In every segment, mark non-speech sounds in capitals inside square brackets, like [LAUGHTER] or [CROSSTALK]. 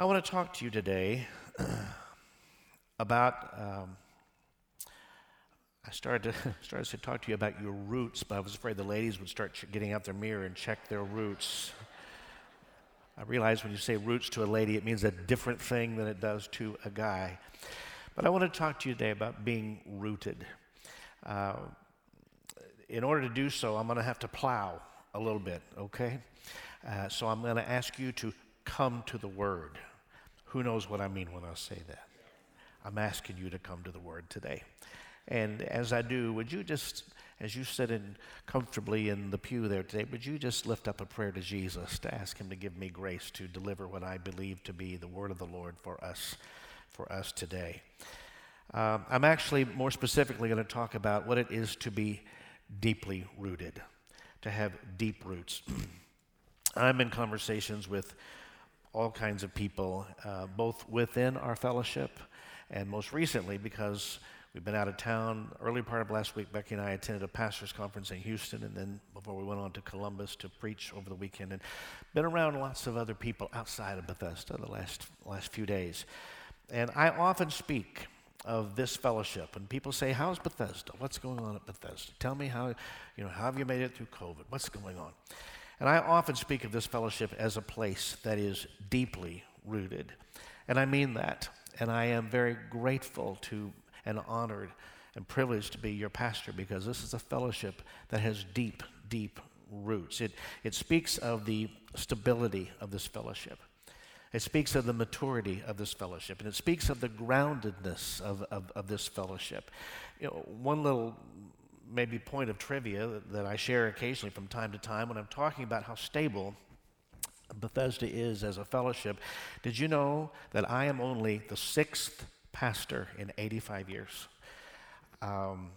I want to talk to you today about. Um, I started to, [LAUGHS] started to talk to you about your roots, but I was afraid the ladies would start getting out their mirror and check their roots. I realize when you say roots to a lady, it means a different thing than it does to a guy. But I want to talk to you today about being rooted. Uh, in order to do so, I'm going to have to plow a little bit, okay? Uh, so I'm going to ask you to come to the Word. Who knows what I mean when I say that? I'm asking you to come to the Word today. And as I do, would you just, as you sit in comfortably in the pew there today, would you just lift up a prayer to Jesus to ask Him to give me grace to deliver what I believe to be the Word of the Lord for us, for us today? Um, I'm actually more specifically going to talk about what it is to be deeply rooted, to have deep roots. [CLEARS THROAT] I'm in conversations with all kinds of people, uh, both within our fellowship and most recently because we've been out of town. Early part of last week, Becky and I attended a pastor's conference in Houston, and then before we went on to Columbus to preach over the weekend, and been around lots of other people outside of Bethesda the last last few days. And I often speak of this fellowship, and people say, "How's Bethesda? What's going on at Bethesda? Tell me how, you know, how have you made it through COVID? What's going on?" And I often speak of this fellowship as a place that is deeply rooted. And I mean that. And I am very grateful to and honored and privileged to be your pastor because this is a fellowship that has deep, deep roots. It, it speaks of the stability of this fellowship. It speaks of the maturity of this fellowship, and it speaks of the groundedness of, of, of this fellowship. You know, one little maybe point of trivia that I share occasionally from time to time when I'm talking about how stable Bethesda is as a fellowship. Did you know that I am only the sixth pastor in 85 years? Um,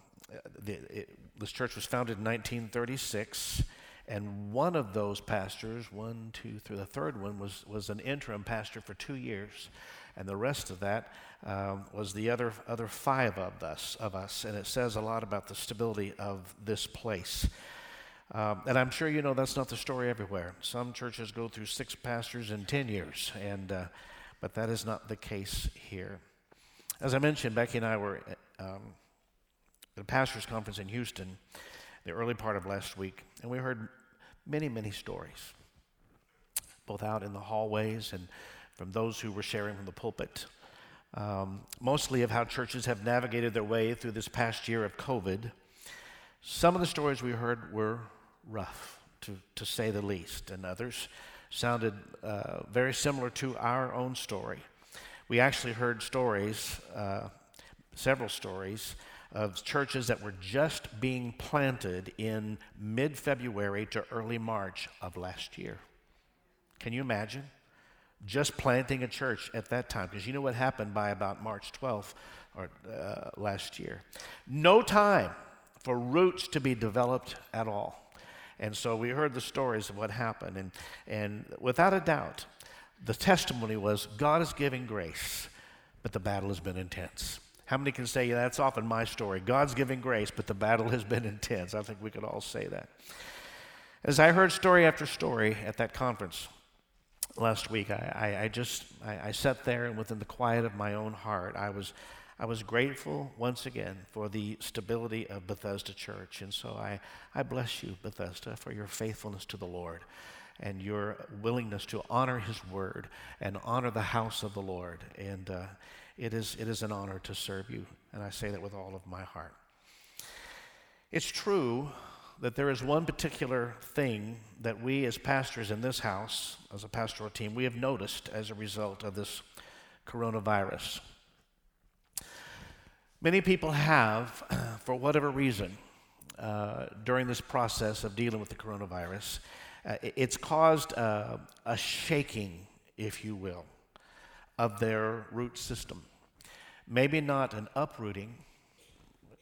the, it, this church was founded in 1936, and one of those pastors, one, two, three, the third one was, was an interim pastor for two years and the rest of that um, was the other, other five of us, of us. And it says a lot about the stability of this place. Um, and I'm sure you know that's not the story everywhere. Some churches go through six pastors in 10 years, and, uh, but that is not the case here. As I mentioned, Becky and I were um, at a pastor's conference in Houston the early part of last week, and we heard many, many stories, both out in the hallways and from those who were sharing from the pulpit, um, mostly of how churches have navigated their way through this past year of COVID. Some of the stories we heard were rough, to, to say the least, and others sounded uh, very similar to our own story. We actually heard stories, uh, several stories, of churches that were just being planted in mid February to early March of last year. Can you imagine? Just planting a church at that time, because you know what happened by about March 12th or uh, last year. No time for roots to be developed at all. And so we heard the stories of what happened, and, and without a doubt, the testimony was God is giving grace, but the battle has been intense. How many can say, yeah, that's often my story? God's giving grace, but the battle has been intense. I think we could all say that. As I heard story after story at that conference, last week, I, I, I just I, I, sat there and within the quiet of my own heart, I was I was grateful once again for the stability of Bethesda Church, and so I I bless you, Bethesda, for your faithfulness to the Lord. And your willingness to honor His word and honor the house of the Lord. And uh, it, is, it is an honor to serve you. And I say that with all of my heart. It's true that there is one particular thing that we as pastors in this house, as a pastoral team, we have noticed as a result of this coronavirus. Many people have, [CLEARS THROAT] for whatever reason, uh, during this process of dealing with the coronavirus, uh, it's caused uh, a shaking, if you will, of their root system. Maybe not an uprooting,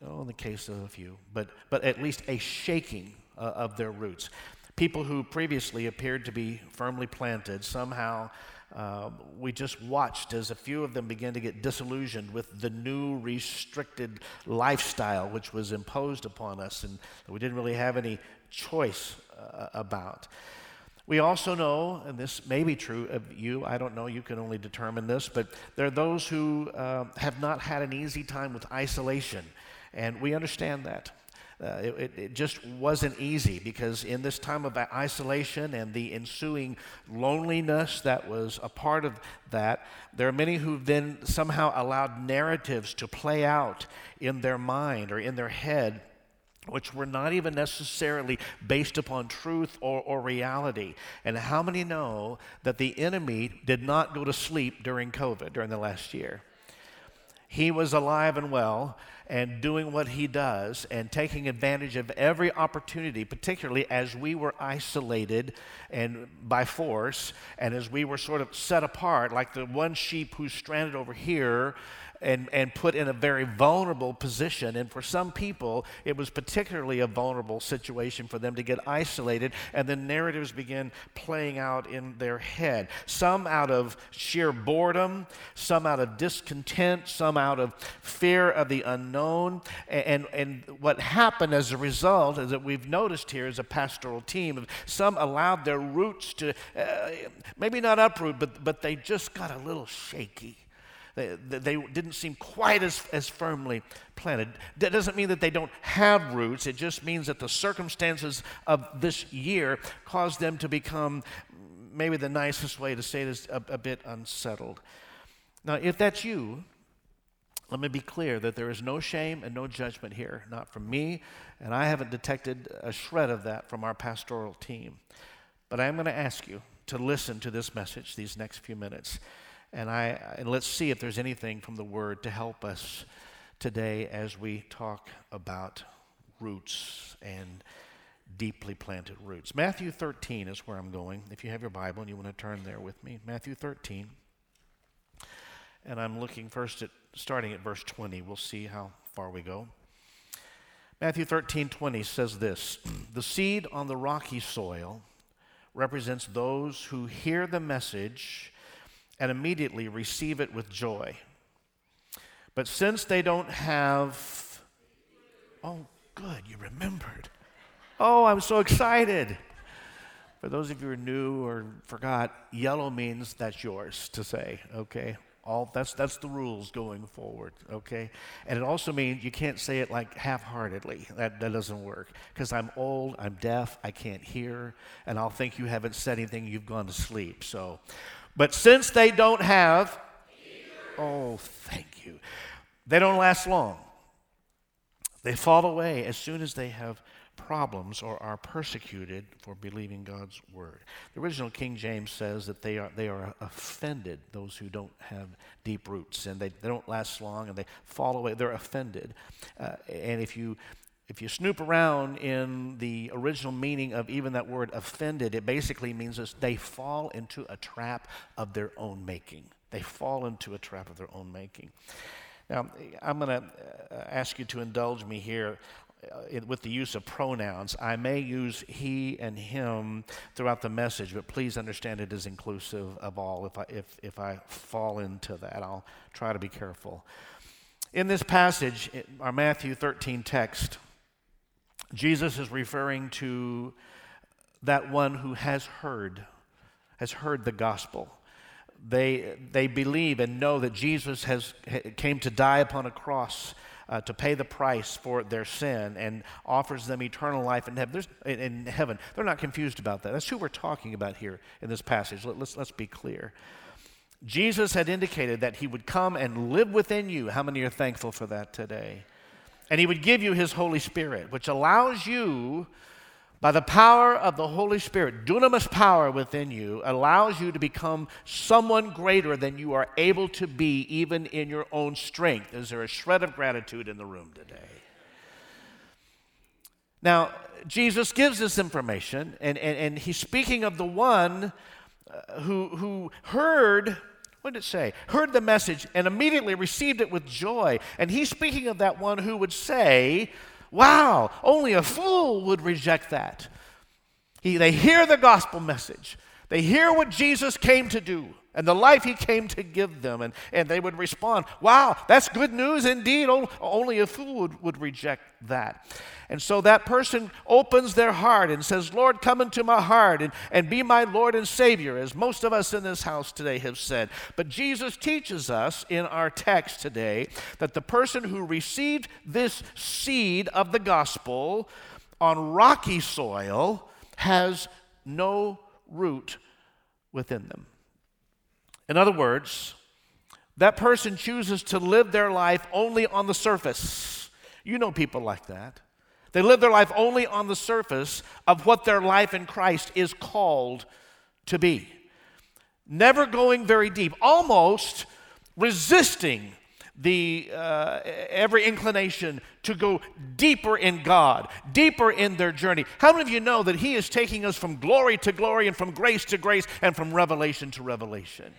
oh, in the case of a few, but, but at least a shaking uh, of their roots. People who previously appeared to be firmly planted, somehow uh, we just watched as a few of them began to get disillusioned with the new restricted lifestyle which was imposed upon us and we didn't really have any choice uh, about. We also know, and this may be true of you, I don't know, you can only determine this, but there are those who uh, have not had an easy time with isolation, and we understand that. Uh, it, it, just wasn't easy because in this time of isolation and the ensuing loneliness that was a part of that, there are many who then somehow allowed narratives to play out in their mind or in their head which were not even necessarily based upon truth or, or reality. And how many know that the enemy did not go to sleep during COVID, during the last year? He was alive and well, and doing what he does and taking advantage of every opportunity, particularly as we were isolated and by force, and as we were sort of set apart, like the one sheep who's stranded over here and, and put in a very vulnerable position. And for some people, it was particularly a vulnerable situation for them to get isolated, and the narratives begin playing out in their head. Some out of sheer boredom, some out of discontent, some out of fear of the unknown. And, and, what happened as a result is that we've noticed here as a pastoral team, some allowed their roots to uh, maybe not uproot, but, but they just got a little shaky. They, they didn't seem quite as, as firmly planted. That doesn't mean that they don't have roots. It just means that the circumstances of this year caused them to become, maybe the nicest way to say this, a, a bit unsettled. Now, if that's you, let me be clear that there is no shame and no judgment here, not from me, and I haven't detected a shred of that from our pastoral team. But I am going to ask you to listen to this message these next few minutes. And, I, and let's see if there's anything from the Word to help us today as we talk about roots and deeply planted roots. Matthew 13 is where I'm going. If you have your Bible and you want to turn there with me, Matthew 13. And I'm looking first at starting at verse 20. We'll see how far we go. Matthew 13 20 says this [CLEARS THROAT] The seed on the rocky soil represents those who hear the message and immediately receive it with joy. But since they don't have, oh, good, you remembered. Oh, I'm so excited. For those of you who are new or forgot, yellow means that's yours to say, okay? All that's that's the rules going forward, okay? And it also means you can't say it like half-heartedly. That that doesn't work because I'm old, I'm deaf, I can't hear, and I'll think you haven't said anything, you've gone to sleep. So, but since they don't have, oh, thank you, they don't last long. They fall away as soon as they have problems or are persecuted for believing God's word. The original King James says that they are, they are offended, those who don't have deep roots, and they, they don't last long and they fall away. They're offended. Uh, and if you if you snoop around in the original meaning of even that word offended, it basically means this they fall into a trap of their own making. They fall into a trap of their own making. Now, I'm going to uh, ask you to indulge me here uh, with the use of pronouns. I may use he and him throughout the message, but please understand it is inclusive of all. If I, if, if I fall into that, I'll try to be careful. In this passage, our Matthew 13 text, Jesus is referring to that one who has heard, has heard the gospel. They, they believe and know that Jesus has came to die upon a cross uh, to pay the price for their sin and offers them eternal life in heaven. in heaven. They're not confused about that. That's who we're talking about here in this passage. Let, let's, let's be clear. Jesus had indicated that he would come and live within you. How many are thankful for that today? And he would give you his Holy Spirit, which allows you, by the power of the Holy Spirit, dunamis power within you, allows you to become someone greater than you are able to be, even in your own strength. Is there a shred of gratitude in the room today? Now, Jesus gives this information, and, and, and he's speaking of the one uh, who, who heard what did it say? Heard the message and immediately received it with joy. And he's speaking of that one who would say, Wow, only a fool would reject that. He, they hear the gospel message. They hear what Jesus came to do and the life he came to give them. And, and they would respond, Wow, that's good news indeed. Only a fool would, would reject that. And so that person opens their heart and says, Lord, come into my heart and, and be my Lord and Savior, as most of us in this house today have said. But Jesus teaches us in our text today that the person who received this seed of the gospel on rocky soil has no root within them. In other words, that person chooses to live their life only on the surface. You know people like that. They live their life only on the surface of what their life in Christ is called to be. Never going very deep, almost resisting the uh, every inclination to go deeper in God, deeper in their journey. How many of you know that He is taking us from glory to glory and from grace to grace and from revelation to revelation?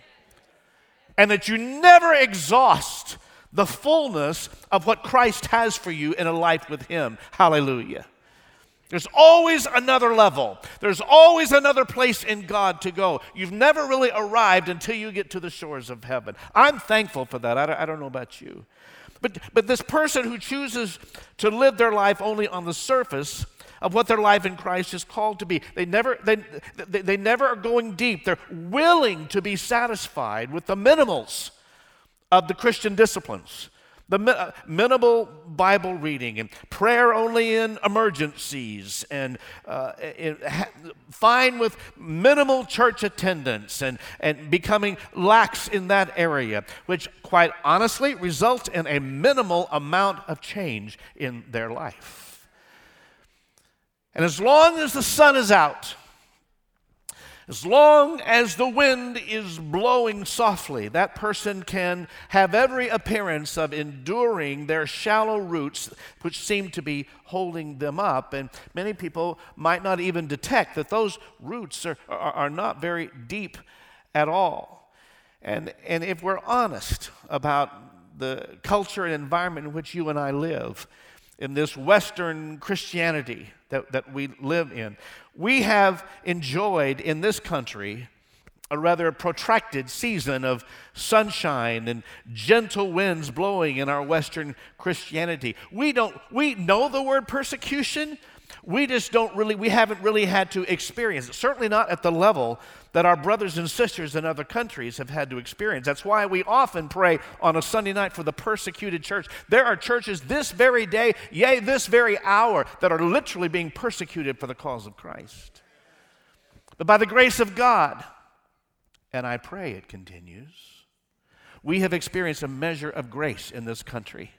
and that you never exhaust the fullness of what Christ has for you in a life with Him. Hallelujah. There's always another level. There's always another place in God to go. You've never really arrived until you get to the shores of heaven. I'm thankful for that. I don't, I don't know about you. But, but this person who chooses to live their life only on the surface of what their life in Christ is called to be. They never, they, they, they never are going deep. They're willing to be satisfied with the minimals of the Christian disciplines. The minimal Bible reading and prayer only in emergencies, and uh, fine with minimal church attendance and, and becoming lax in that area, which quite honestly results in a minimal amount of change in their life. And as long as the sun is out, as long as the wind is blowing softly, that person can have every appearance of enduring their shallow roots, which seem to be holding them up. And many people might not even detect that those roots are, are, are not very deep at all. And, and if we're honest about the culture and environment in which you and I live, in this Western Christianity, that, that we live in. We have enjoyed in this country a rather protracted season of sunshine and gentle winds blowing in our Western Christianity. We don't, we know the word persecution, we just don't really, we haven't really had to experience it. Certainly not at the level that our brothers and sisters in other countries have had to experience. That's why we often pray on a Sunday night for the persecuted church. There are churches this very day, yea, this very hour, that are literally being persecuted for the cause of Christ. But by the grace of God, and I pray it continues, we have experienced a measure of grace in this country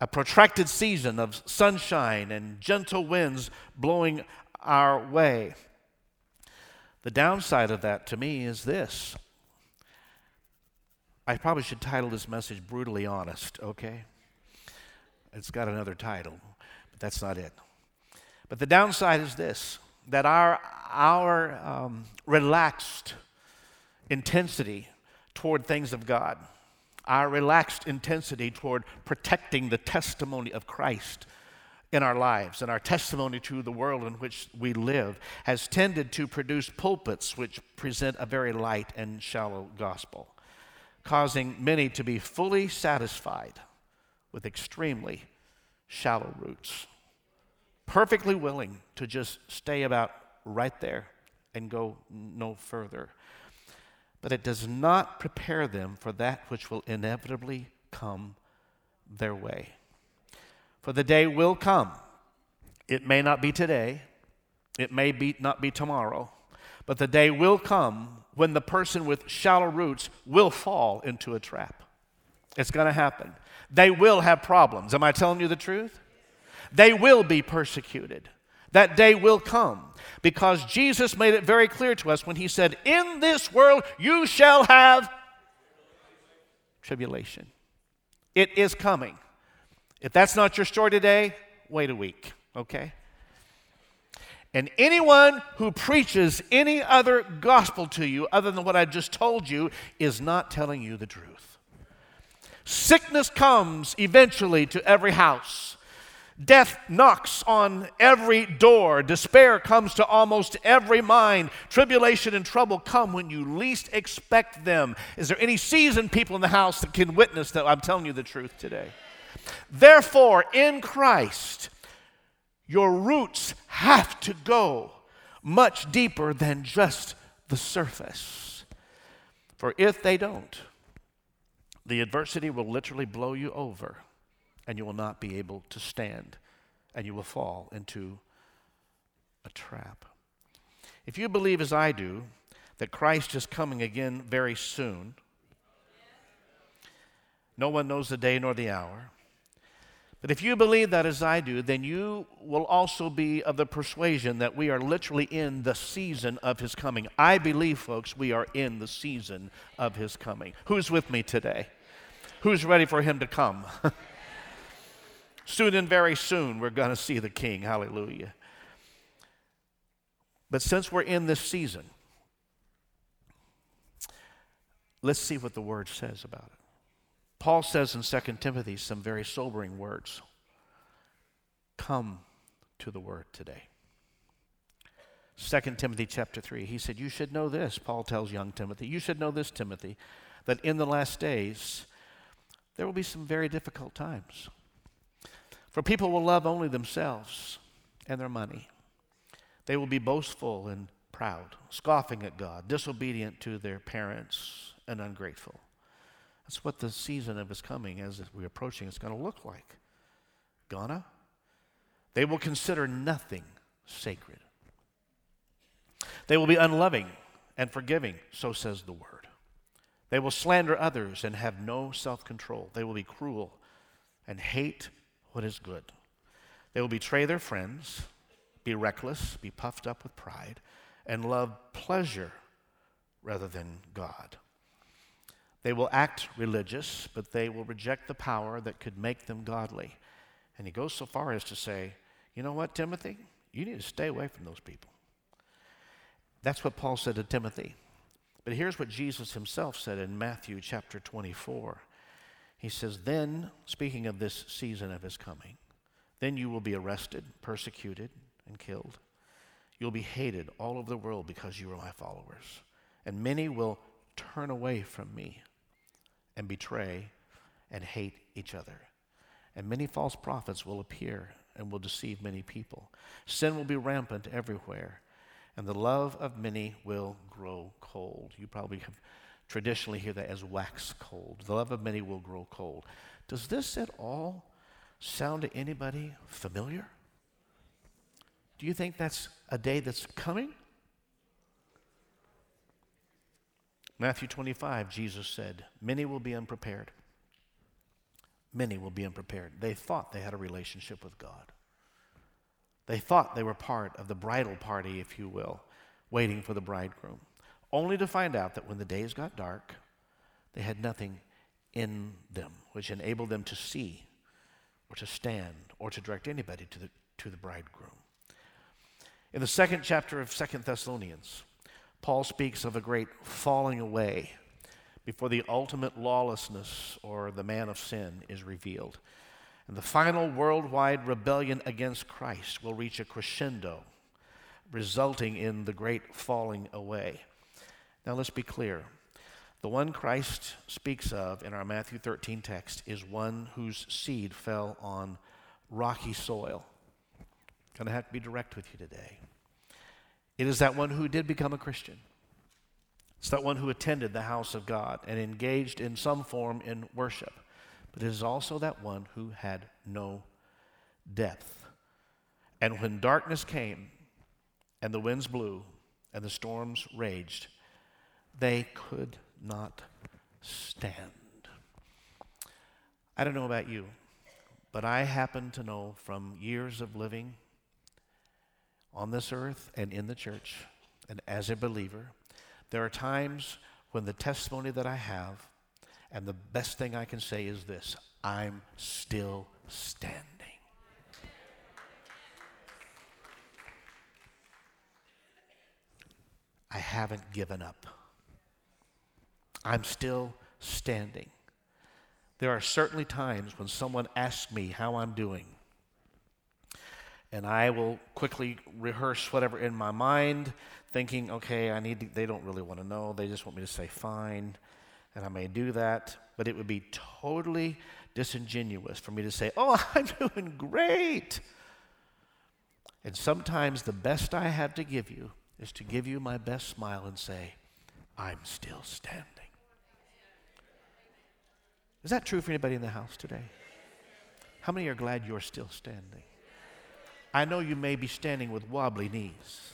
a protracted season of sunshine and gentle winds blowing our way. The downside of that to me is this. I probably should title this message Brutally Honest, okay? It's got another title, but that's not it. But the downside is this that our, our um, relaxed intensity toward things of God our relaxed intensity toward protecting the testimony of Christ in our lives and our testimony to the world in which we live has tended to produce pulpits which present a very light and shallow gospel, causing many to be fully satisfied with extremely shallow roots, perfectly willing to just stay about right there and go no further but it does not prepare them for that which will inevitably come their way. For the day will come. It may not be today, it may be, not be tomorrow, but the day will come when the person with shallow roots will fall into a trap. It's going to happen. They will have problems. Am I telling you the truth? They will be persecuted. That day will come because Jesus made it very clear to us when he said, In this world you shall have tribulation. It is coming. If that's not your story today, wait a week, okay? And anyone who preaches any other gospel to you other than what I just told you is not telling you the truth. Sickness comes eventually to every house. Death knocks on every door. Despair comes to almost every mind. Tribulation and trouble come when you least expect them. Is there any seasoned people in the house that can witness that I'm telling you the truth today? Therefore, in Christ, your roots have to go much deeper than just the surface. For if they don't, the adversity will literally blow you over and you will not be able to stand and you will fall into a trap. If you believe, as I do, that Christ is coming again very soon, no one knows the day nor the hour. But if you believe that as I do, then you will also be of the persuasion that we are literally in the season of his coming. I believe, folks, we are in the season of his coming. Who's with me today? Who's ready for him to come? [LAUGHS] soon and very soon, we're going to see the king. Hallelujah. But since we're in this season, let's see what the word says about it. Paul says in 2 Timothy some very sobering words. Come to the word today. 2 Timothy chapter 3, he said, You should know this, Paul tells young Timothy. You should know this, Timothy, that in the last days there will be some very difficult times. For people will love only themselves and their money. They will be boastful and proud, scoffing at God, disobedient to their parents, and ungrateful. That's what the season of his coming, as we're approaching, is going to look like. Gonna? They will consider nothing sacred. They will be unloving and forgiving, so says the word. They will slander others and have no self control. They will be cruel and hate what is good. They will betray their friends, be reckless, be puffed up with pride, and love pleasure rather than God. They will act religious, but they will reject the power that could make them godly. And he goes so far as to say, you know what, Timothy? You need to stay away from those people. That's what Paul said to Timothy. But here's what Jesus himself said in Matthew chapter 24. He says, Then, speaking of this season of his coming, then you will be arrested, persecuted, and killed. You'll be hated all over the world because you are my followers. And many will turn away from me and betray and hate each other. And many false prophets will appear and will deceive many people. Sin will be rampant everywhere, and the love of many will grow cold. You probably have traditionally hear that as wax cold. The love of many will grow cold. Does this at all sound to anybody familiar? Do you think that's a day that's coming? Matthew 25, Jesus said, Many will be unprepared. Many will be unprepared. They thought they had a relationship with God. They thought they were part of the bridal party, if you will, waiting for the bridegroom, only to find out that when the days got dark, they had nothing in them which enabled them to see or to stand or to direct anybody to the, to the bridegroom. In the second chapter of Second Thessalonians, Paul speaks of a great falling away before the ultimate lawlessness or the man of sin is revealed. And the final worldwide rebellion against Christ will reach a crescendo, resulting in the great falling away. Now, let's be clear. The one Christ speaks of in our Matthew 13 text is one whose seed fell on rocky soil. To have to be direct with you today. It is that one who did become a Christian. It's that one who attended the house of God and engaged in some form in worship. But it is also that one who had no depth. And when darkness came and the winds blew and the storms raged, they could not stand. I don't know about you, but I happen to know from years of living on this earth and in the church and as a believer, there are times when the testimony that I have and the best thing I can say is this I'm still standing. I haven't given up. I'm still standing. There are certainly times when someone asks me how I'm doing, and I will quickly rehearse whatever in my mind, thinking, okay, I need to, they don't really want to know. They just want me to say fine, and I may do that, but it would be totally disingenuous for me to say, oh, [LAUGHS] I'm doing great. And sometimes the best I have to give you is to give you my best smile and say, I'm still standing. Is that true for anybody in the house today? How many are glad you're still standing? I know you may be standing with wobbly knees.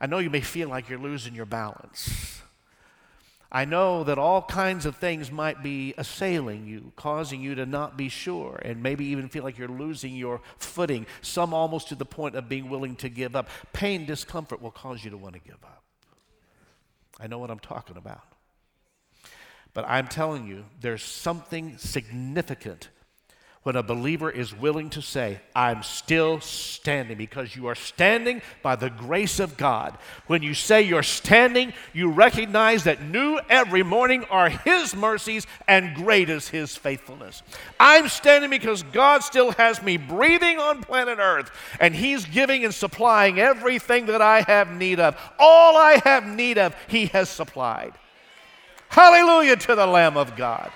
I know you may feel like you're losing your balance. I know that all kinds of things might be assailing you, causing you to not be sure, and maybe even feel like you're losing your footing, some almost to the point of being willing to give up. Pain, discomfort will cause you to want to give up. I know what I'm talking about. But I'm telling you, there's something significant when a believer is willing to say, I'm still standing, because you are standing by the grace of God. When you say you're standing, you recognize that new every morning are His mercies and great is His faithfulness. I'm standing because God still has me breathing on planet Earth, and He's giving and supplying everything that I have need of. All I have need of, He has supplied. Hallelujah to the Lamb of God.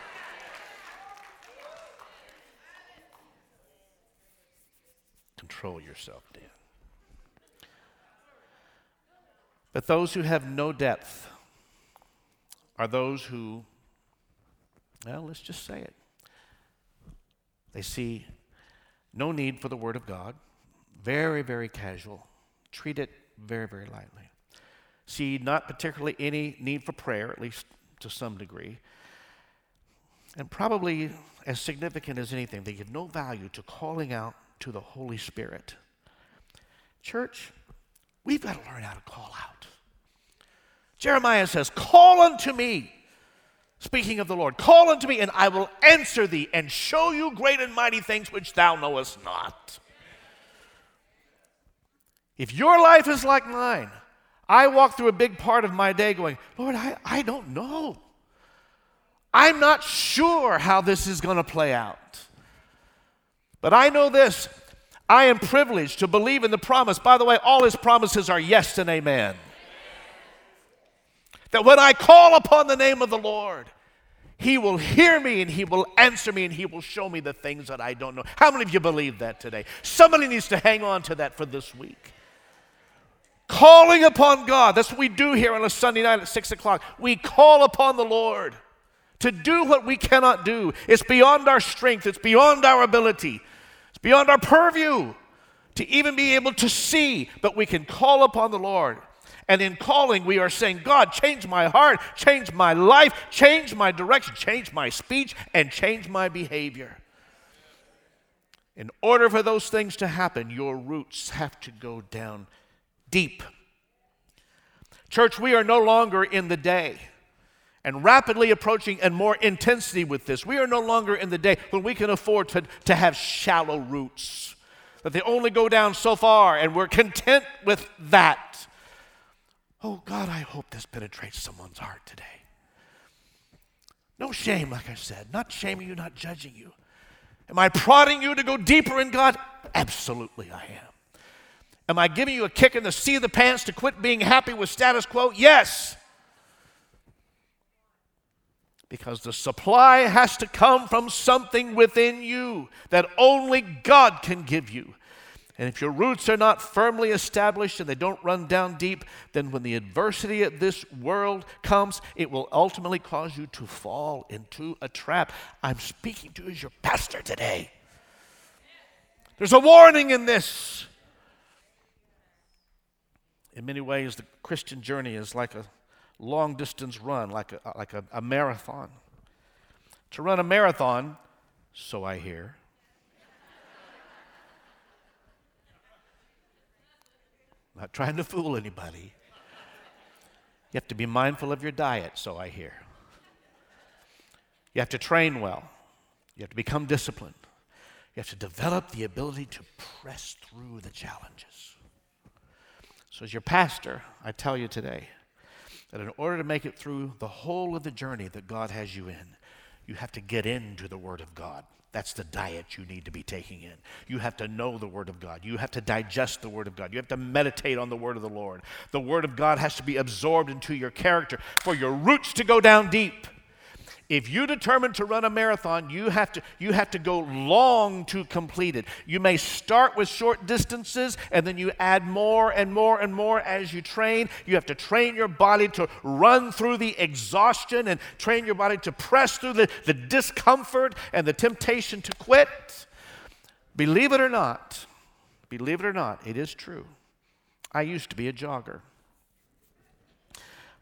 control yourself, Dan. But those who have no depth are those who, well, let's just say it. They see no need for the Word of God, very, very casual, treat it very, very lightly. See not particularly any need for prayer, at least to some degree. And probably as significant as anything, they give no value to calling out to the Holy Spirit. Church, we've got to learn how to call out. Jeremiah says, Call unto me. Speaking of the Lord, call unto me, and I will answer thee and show you great and mighty things which thou knowest not. If your life is like mine, I walk through a big part of my day going, Lord, I, I don't know. I'm not sure how this is going to play out. But I know this I am privileged to believe in the promise. By the way, all his promises are yes and amen. That when I call upon the name of the Lord, he will hear me and he will answer me and he will show me the things that I don't know. How many of you believe that today? Somebody needs to hang on to that for this week. Calling upon God. That's what we do here on a Sunday night at 6 o'clock. We call upon the Lord to do what we cannot do. It's beyond our strength, it's beyond our ability. It's beyond our purview to even be able to see, but we can call upon the Lord. And in calling, we are saying, God, change my heart, change my life, change my direction, change my speech, and change my behavior. In order for those things to happen, your roots have to go down deep. Church, we are no longer in the day and rapidly approaching and more intensity with this. We are no longer in the day when we can afford to, to have shallow roots, that they only go down so far, and we're content with that. Oh, God, I hope this penetrates someone's heart today. No shame, like I said, not shaming you, not judging you. Am I prodding you to go deeper in God? Absolutely, I am. Am I giving you a kick in the seat of the pants to quit being happy with status quo? Yes. Because the supply has to come from something within you that only God can give you. And if your roots are not firmly established and they don't run down deep, then when the adversity of this world comes, it will ultimately cause you to fall into a trap. I'm speaking to you as your pastor today. There's a warning in this. In many ways, the Christian journey is like a long distance run, like a, like a, a marathon. To run a marathon, so I hear, not trying to fool anybody. You have to be mindful of your diet, so I hear. You have to train well. You have to become disciplined. You have to develop the ability to press through the challenges. So, as your pastor, I tell you today that in order to make it through the whole of the journey that God has you in, you have to get into the Word of God. That's the diet you need to be taking in. You have to know the Word of God. You have to digest the Word of God. You have to meditate on the Word of the Lord. The Word of God has to be absorbed into your character for your roots to go down deep. If you determine to run a marathon, you have to, you have to go long to complete it. You may start with short distances and then you add more and more and more as you train. You have to train your body to run through the exhaustion and train your body to press through the, the discomfort and the temptation to quit. Believe it or not, believe it or not, it is true. I used to be a jogger.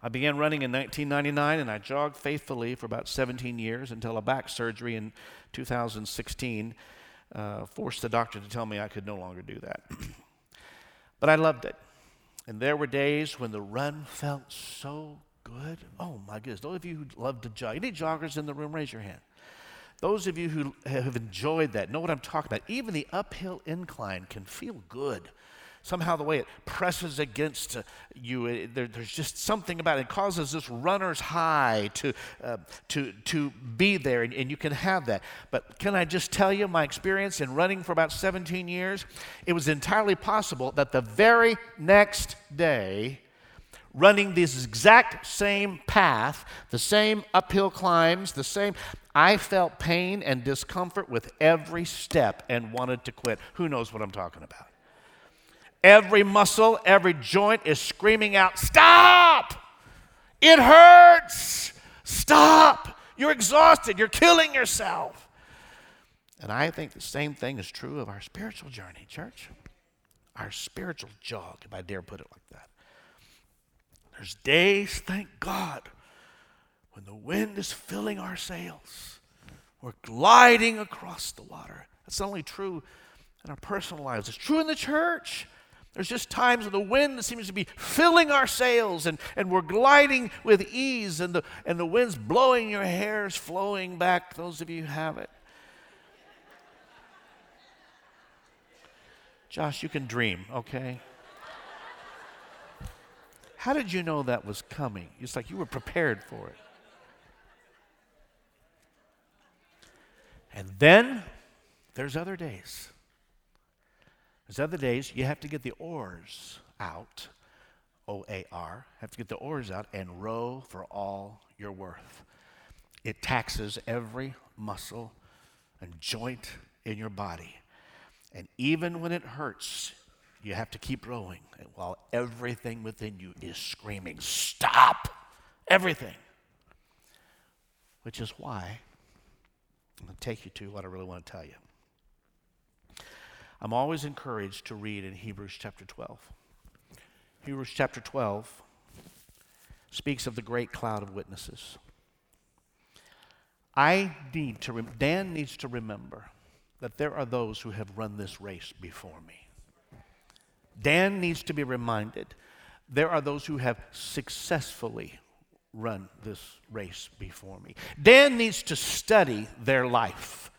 I began running in 1999 and I jogged faithfully for about 17 years until a back surgery in 2016 uh, forced the doctor to tell me I could no longer do that. [CLEARS THROAT] but I loved it. And there were days when the run felt so good. Oh my goodness. Those of you who love to jog, any joggers in the room, raise your hand. Those of you who have enjoyed that know what I'm talking about. Even the uphill incline can feel good somehow the way it presses against you, it, there, there's just something about it. It causes this runner's high to, uh, to, to be there, and, and you can have that. But can I just tell you my experience in running for about 17 years? It was entirely possible that the very next day, running this exact same path, the same uphill climbs, the same. I felt pain and discomfort with every step and wanted to quit. Who knows what I'm talking about? Every muscle, every joint is screaming out, Stop! It hurts! Stop! You're exhausted. You're killing yourself. And I think the same thing is true of our spiritual journey, church. Our spiritual jog, if I dare put it like that. There's days, thank God, when the wind is filling our sails. We're gliding across the water. That's not only true in our personal lives, it's true in the church. There's just times when the wind seems to be filling our sails and, and we're gliding with ease and the, and the wind's blowing your hairs flowing back. Those of you who have it. Josh, you can dream, okay? How did you know that was coming? It's like you were prepared for it. And then there's other days there's other days you have to get the oars out, O A R, have to get the oars out and row for all you're worth. It taxes every muscle and joint in your body. And even when it hurts, you have to keep rowing while everything within you is screaming, Stop! Everything. Which is why I'm going to take you to what I really want to tell you. I'm always encouraged to read in Hebrews chapter 12. Hebrews chapter 12 speaks of the great cloud of witnesses. I need to, rem- Dan needs to remember that there are those who have run this race before me. Dan needs to be reminded there are those who have successfully run this race before me. Dan needs to study their life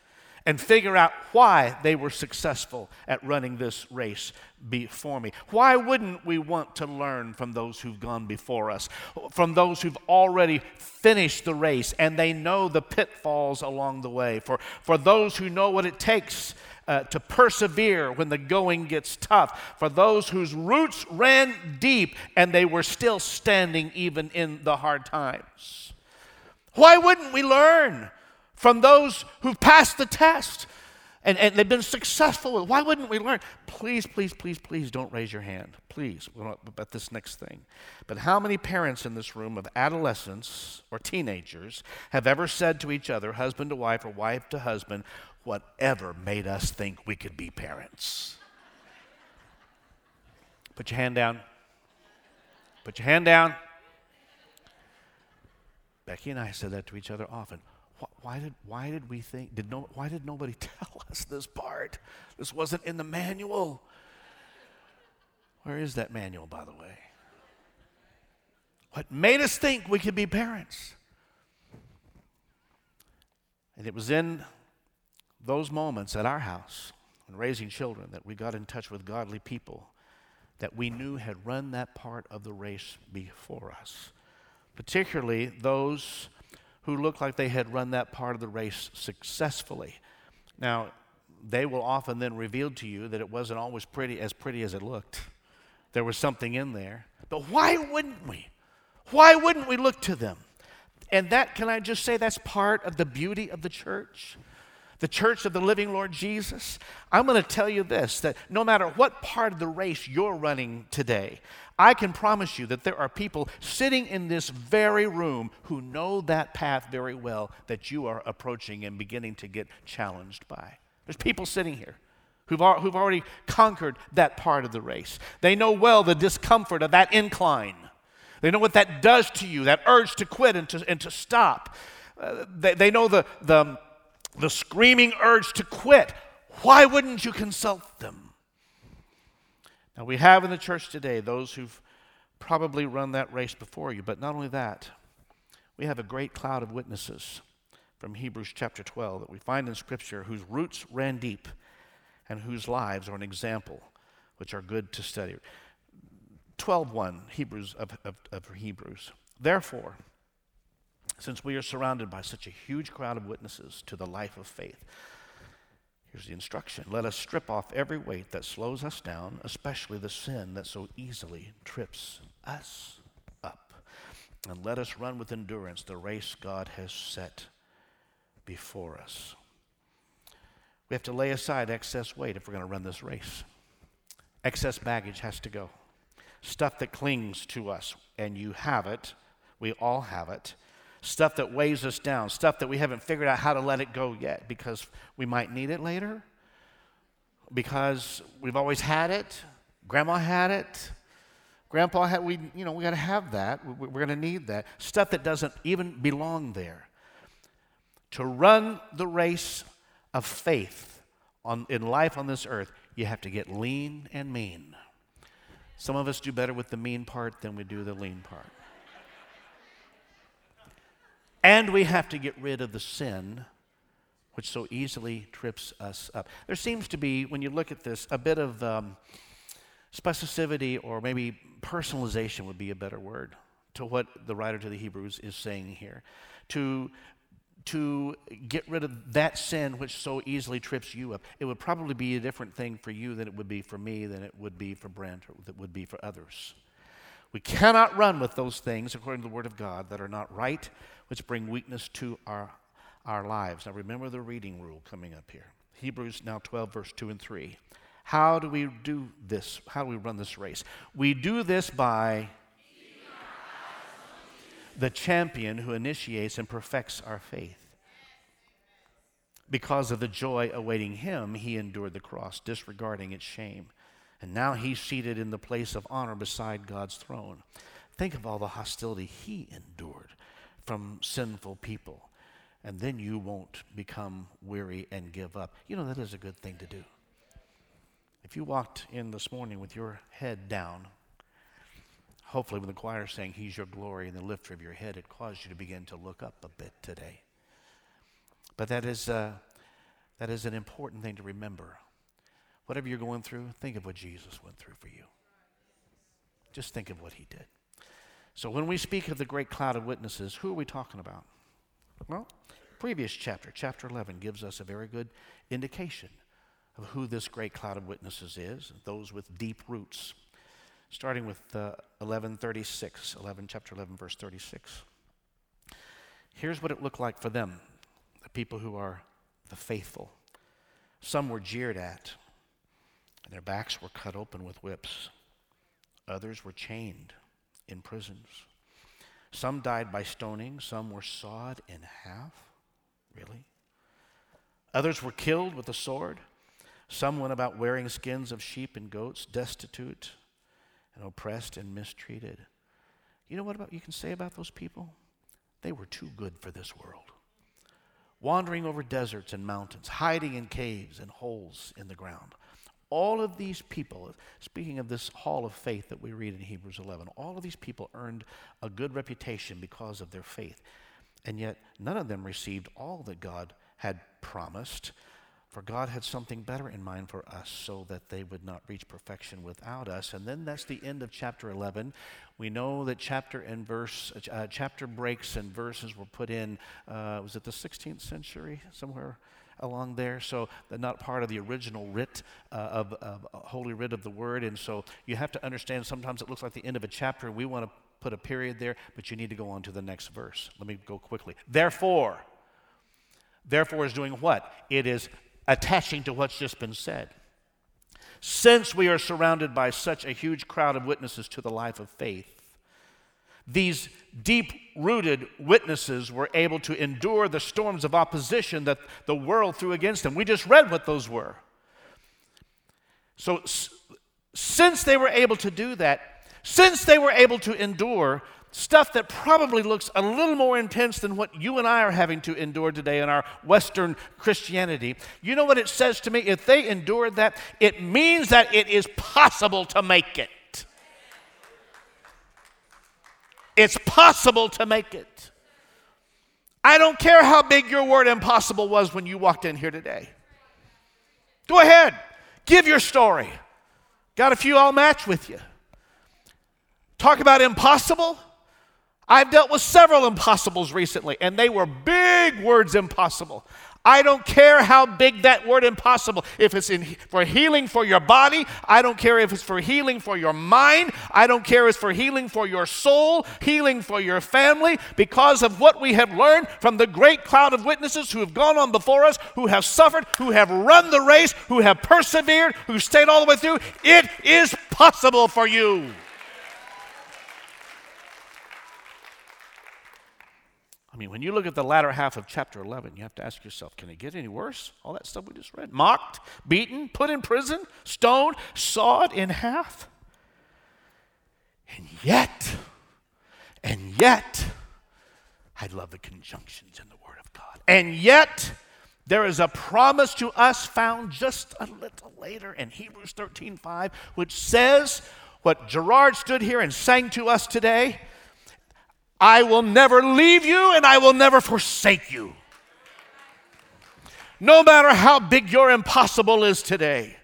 and figure out why they were successful at running this race before me. Why wouldn't we want to learn from those who've gone before us, from those who've already finished the race and they know the pitfalls along the way, for, for those who know what it takes uh, to persevere when the going gets tough, for those whose roots ran deep and they were still standing even in the hard times? Why wouldn't we learn from those who've passed the test and, and they've been successful. Why wouldn't we learn? Please, please, please, please don't raise your hand. Please, about this next thing. But how many parents in this room of adolescents or teenagers have ever said to each other, husband to wife or wife to husband, whatever made us think we could be parents? Put your hand down. Put your hand down. Becky and I said that to each other often why did, why did we think, did no, why did nobody [LAUGHS] tell us this part? This wasn't in the manual. Where is that manual, by the way? What made us think we could be parents? And it was in those moments at our house, when raising children, that we got in touch with godly people that we knew had run that part of the race before us, particularly those who looked like they had run that part of the race successfully. Now, they will often then reveal to you that it wasn't always pretty as pretty as it looked. There was something in there. But why wouldn't we? Why wouldn't we look to them? And that, can I just say, that's part of the beauty of the church? The church of the living Lord Jesus. I'm going to tell you this that no matter what part of the race you're running today, I can promise you that there are people sitting in this very room who know that path very well that you are approaching and beginning to get challenged by. There's people sitting here who've, who've already conquered that part of the race. They know well the discomfort of that incline. They know what that does to you, that urge to quit and to, and to stop. Uh, they, they know the, the, the screaming urge to quit. Why wouldn't you consult them? Now, we have in the church today those who've probably run that race before you, but not only that, we have a great cloud of witnesses from Hebrews chapter 12 that we find in Scripture whose roots ran deep and whose lives are an example which are good to study. 12.1, Hebrews of, of, of Hebrews. Therefore, since we are surrounded by such a huge crowd of witnesses to the life of faith, here's the instruction let us strip off every weight that slows us down, especially the sin that so easily trips us up. And let us run with endurance the race God has set before us. We have to lay aside excess weight if we're going to run this race. Excess baggage has to go. Stuff that clings to us, and you have it. We all have it stuff that weighs us down, stuff that we haven't figured out how to let it go yet because we might need it later, because we've always had it, grandma had it, grandpa had, we, you know, we got to have that. We're going to need that. Stuff that doesn't even belong there. To run the race of faith on, in life on this earth, you have to get lean and mean. Some of us do better with the mean part than we do the lean part. And we have to get rid of the sin which so easily trips us up. There seems to be, when you look at this, a bit of um, specificity or maybe personalization would be a better word to what the writer to the Hebrews is saying here. To, to get rid of that sin which so easily trips you up. It would probably be a different thing for you than it would be for me, than it would be for Brent, or that would be for others. We cannot run with those things, according to the Word of God, that are not right, which bring weakness to our, our lives. Now, remember the reading rule coming up here. Hebrews now 12, verse 2 and 3. How do we do this? How do we run this race? We do this by the champion who initiates and perfects our faith. Because of the joy awaiting him, he endured the cross, disregarding its shame and now he's seated in the place of honor beside God's throne. Think of all the hostility he endured from sinful people. And then you won't become weary and give up. You know, that is a good thing to do. If you walked in this morning with your head down, hopefully when the choir saying, He's your glory and the lifter of your head, it caused you to begin to look up a bit today. But that is, uh, that is an important thing to remember. Whatever you're going through, think of what Jesus went through for you. Just think of what he did. So when we speak of the great cloud of witnesses, who are we talking about? Well, previous chapter, chapter 11, gives us a very good indication of who this great cloud of witnesses is, those with deep roots. Starting with uh, 1136, 11, chapter 11, verse 36. Here's what it looked like for them, the people who are the faithful. Some were jeered at, and their backs were cut open with whips. Others were chained in prisons. Some died by stoning, some were sawed in half. Really? Others were killed with the sword. Some went about wearing skins of sheep and goats, destitute and oppressed and mistreated. You know what about, you can say about those people? They were too good for this world. Wandering over deserts and mountains, hiding in caves and holes in the ground. All of these people, speaking of this hall of faith that we read in Hebrews 11, all of these people earned a good reputation because of their faith. And yet, none of them received all that God had promised, for God had something better in mind for us so that they would not reach perfection without us. And then that's the end of chapter 11. We know that chapter and verse, uh, chapter breaks and verses were put in, uh, was it the 16th century? Somewhere along there, so not part of the original writ uh, of, of uh, Holy Writ of the Word. And so you have to understand sometimes it looks like the end of a chapter. We want to put a period there, but you need to go on to the next verse. Let me go quickly. Therefore, therefore is doing what? It is attaching to what's just been said. Since we are surrounded by such a huge crowd of witnesses to the life of faith, these deep rooted witnesses were able to endure the storms of opposition that the world threw against them. We just read what those were. So, since they were able to do that, since they were able to endure stuff that probably looks a little more intense than what you and I are having to endure today in our Western Christianity, you know what it says to me? If they endured that, it means that it is possible to make it. It's possible to make it. I don't care how big your word impossible was when you walked in here today. Go ahead, give your story. Got a few I'll match with you. Talk about impossible. I've dealt with several impossibles recently, and they were big words impossible. I don't care how big that word impossible. If it's in, for healing for your body, I don't care if it's for healing for your mind, I don't care if it's for healing for your soul, healing for your family, because of what we have learned from the great cloud of witnesses who have gone on before us, who have suffered, who have run the race, who have persevered, who stayed all the way through. It is possible for you. I mean, when you look at the latter half of chapter 11, you have to ask yourself, can it get any worse? All that stuff we just read. Mocked, beaten, put in prison, stoned, sawed in half. And yet, and yet, I love the conjunctions in the Word of God. And yet, there is a promise to us found just a little later in Hebrews 13 5, which says what Gerard stood here and sang to us today I will never leave you and I will never forsake you. No matter how big your impossible is today,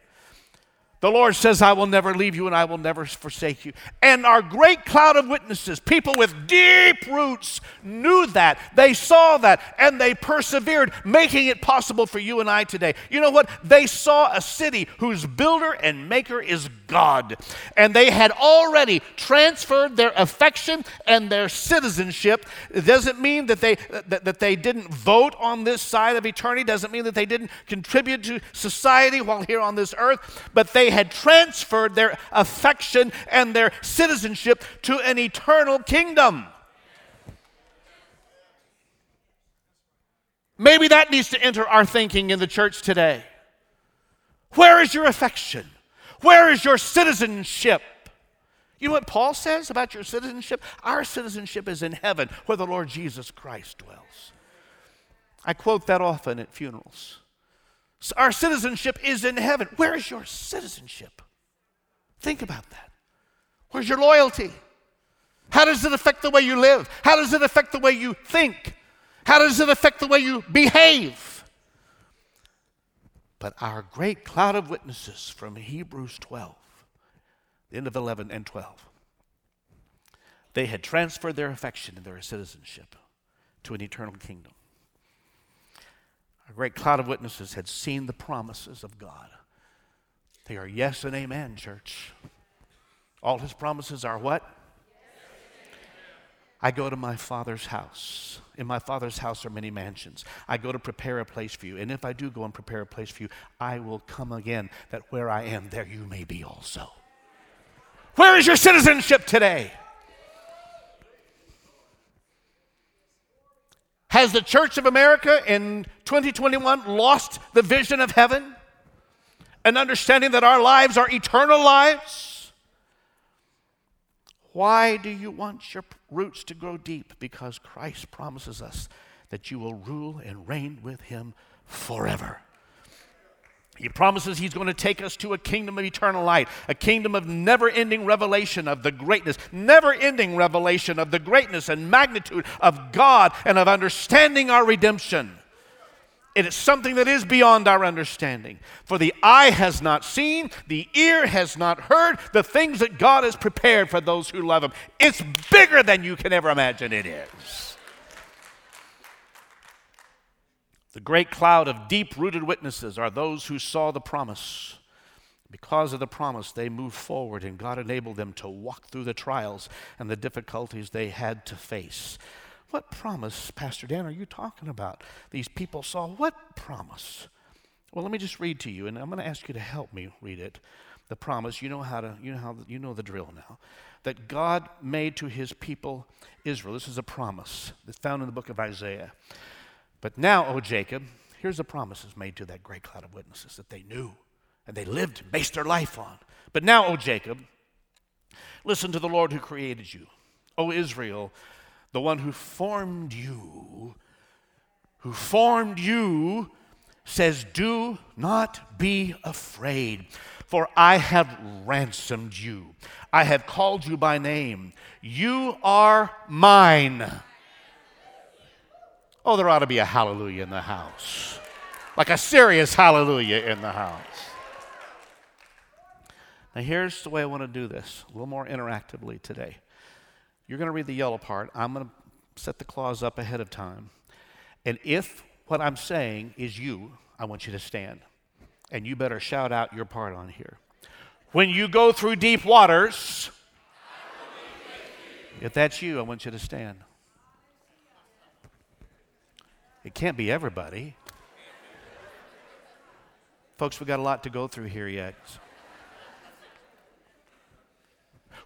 the Lord says, I will never leave you and I will never forsake you. And our great cloud of witnesses, people with deep roots, knew that. They saw that and they persevered, making it possible for you and I today. You know what? They saw a city whose builder and maker is God. And they had already transferred their affection and their citizenship. It doesn't mean that they, that, that they didn't vote on this side of eternity, doesn't mean that they didn't contribute to society while here on this earth, but they had transferred their affection and their citizenship to an eternal kingdom. Maybe that needs to enter our thinking in the church today. Where is your affection? Where is your citizenship? You know what Paul says about your citizenship? Our citizenship is in heaven where the Lord Jesus Christ dwells. I quote that often at funerals. Our citizenship is in heaven. Where is your citizenship? Think about that. Where's your loyalty? How does it affect the way you live? How does it affect the way you think? How does it affect the way you behave? But our great cloud of witnesses from Hebrews 12, the end of 11 and 12, they had transferred their affection and their citizenship to an eternal kingdom. A great cloud of witnesses had seen the promises of God. They are yes and amen, church. All his promises are what? I go to my father's house. In my father's house are many mansions. I go to prepare a place for you. And if I do go and prepare a place for you, I will come again, that where I am, there you may be also. Where is your citizenship today? Has the Church of America in 2021 lost the vision of heaven? and understanding that our lives are eternal lives? Why do you want your roots to grow deep? Because Christ promises us that you will rule and reign with Him forever. He promises He's going to take us to a kingdom of eternal light, a kingdom of never ending revelation of the greatness, never ending revelation of the greatness and magnitude of God and of understanding our redemption. It is something that is beyond our understanding. For the eye has not seen, the ear has not heard, the things that God has prepared for those who love Him. It's bigger than you can ever imagine it is. The The great cloud of deep rooted witnesses are those who saw the promise. Because of the promise, they moved forward, and God enabled them to walk through the trials and the difficulties they had to face. What promise, Pastor Dan, are you talking about? These people saw what promise? Well, let me just read to you, and I'm going to ask you to help me read it. The promise, you know how to, you know how, you know the drill now. That God made to his people Israel. This is a promise that's found in the book of Isaiah. But now, O Jacob, here's the promises made to that great cloud of witnesses that they knew and they lived and based their life on. But now, O Jacob, listen to the Lord who created you. O Israel, the one who formed you, who formed you, says, Do not be afraid, for I have ransomed you. I have called you by name. You are mine. Oh, there ought to be a hallelujah in the house. Like a serious hallelujah in the house. Now, here's the way I want to do this a little more interactively today. You're going to read the yellow part. I'm going to set the clause up ahead of time. And if what I'm saying is you, I want you to stand. And you better shout out your part on here. When you go through deep waters, if that's you, I want you to stand. It can't be everybody. Folks, we've got a lot to go through here yet.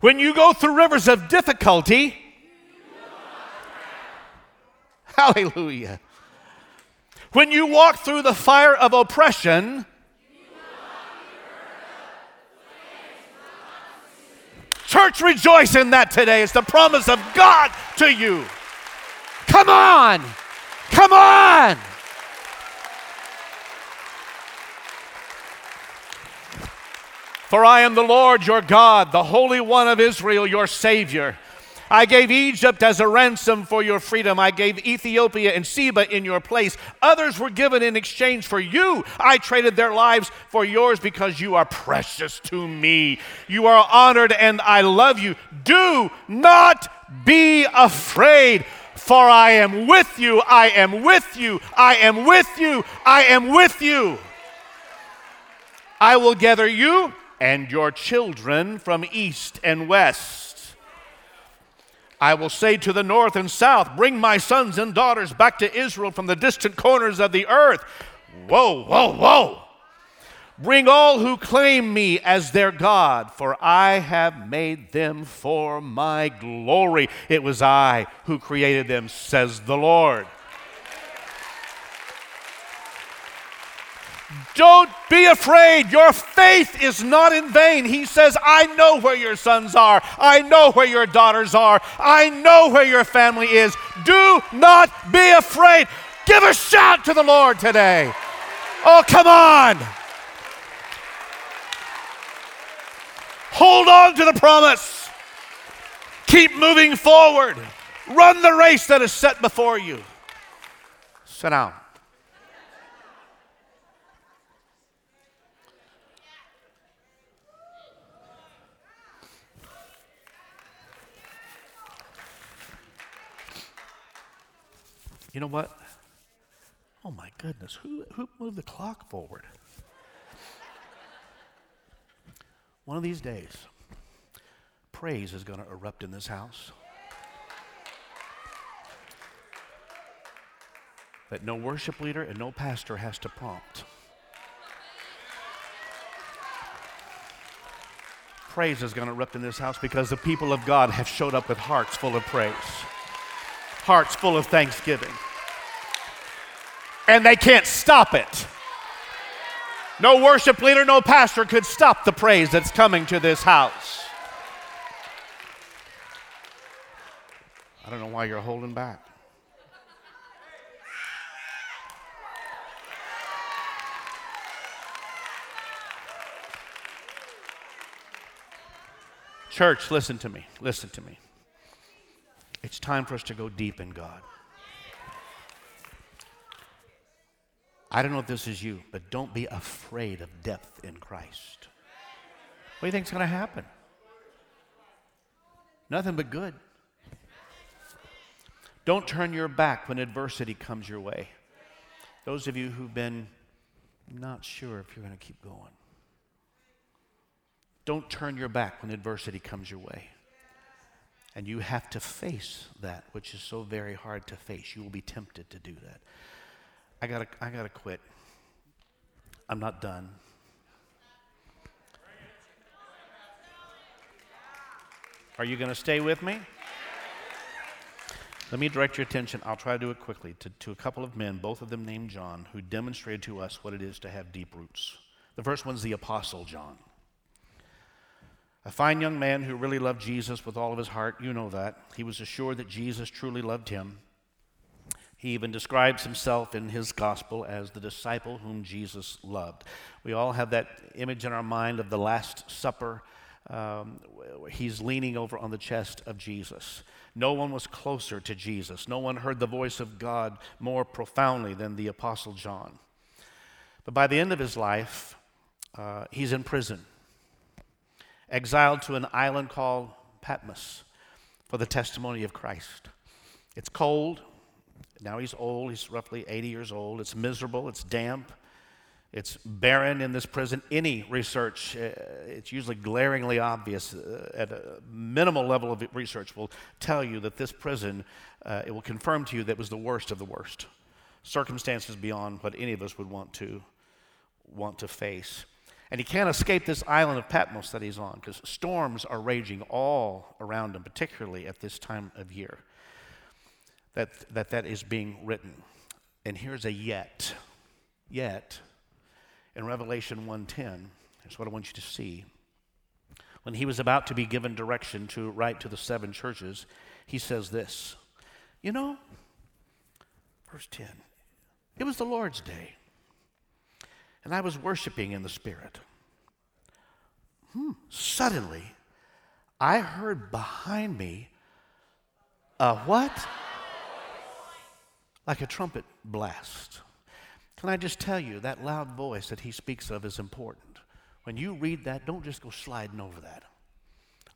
When you go through rivers of difficulty, [LAUGHS] hallelujah. When you walk through the fire of oppression, church, rejoice in that today. It's the promise of God to you. Come on. Come on! For I am the Lord your God, the Holy One of Israel, your Savior. I gave Egypt as a ransom for your freedom. I gave Ethiopia and Seba in your place. Others were given in exchange for you. I traded their lives for yours because you are precious to me. You are honored and I love you. Do not be afraid for I am with you, I am with you, I am with you, I am with you. I will gather you and your children from east and west. I will say to the north and south, Bring my sons and daughters back to Israel from the distant corners of the earth. Whoa, whoa, whoa. Bring all who claim me as their God, for I have made them for my glory. It was I who created them, says the Lord. Don't be afraid. Your faith is not in vain. He says, I know where your sons are. I know where your daughters are. I know where your family is. Do not be afraid. Give a shout to the Lord today. Oh, come on. Hold on to the promise. Keep moving forward. Run the race that is set before you. Sit down. You know what? Oh my goodness, who, who moved the clock forward? One of these days, praise is going to erupt in this house. That no worship leader and no pastor has to prompt. Praise is going to erupt in this house because the people of God have showed up with hearts full of praise, hearts full of thanksgiving. And they can't stop it. No worship leader, no pastor could stop the praise that's coming to this house. I don't know why you're holding back. Church, listen to me. Listen to me. It's time for us to go deep in God. I don't know if this is you, but don't be afraid of depth in Christ. What do you think is going to happen? Nothing but good. Don't turn your back when adversity comes your way. Those of you who've been not sure if you're going to keep going, don't turn your back when adversity comes your way. And you have to face that, which is so very hard to face. You will be tempted to do that. I gotta, I gotta quit. I'm not done. Are you to stay with me? Let me direct your attention, I'll try to do it quickly, to, to a couple of men, both of them named John, who demonstrated to us what it is to have deep roots. The first one's the Apostle John. A fine young man who really loved Jesus with all of his heart. You know that. He was assured that Jesus truly loved him. He even describes himself in his gospel as the disciple whom Jesus loved. We all have that image in our mind of the Last Supper. Um, he's leaning over on the chest of Jesus. No one was closer to Jesus. No one heard the voice of God more profoundly than the Apostle John. But by the end of his life, uh, he's in prison exiled to an island called Patmos for the testimony of Christ. It's cold. Now he's old. He's roughly 80 years old. It's miserable. It's damp. It's barren in this prison. Any research, uh, it's usually glaringly obvious uh, at a minimal level of research, will tell you that this prison, uh, it will confirm to you that was the worst of the worst. Circumstances beyond what any of us would want to want to face. And he can't escape this island of Patmos that he's on because storms are raging all around him, particularly at this time of year that that, that is being written. And here's a yet. Yet, in Revelation 1:10, here's what I want you to see. When he was about to be given direction to write to the seven churches, he says this. You know, verse 10, it was the Lord's day and I was worshiping in the Spirit. Hmm. Suddenly, I heard behind me a what? Like a trumpet blast. Can I just tell you, that loud voice that he speaks of is important. When you read that, don't just go sliding over that.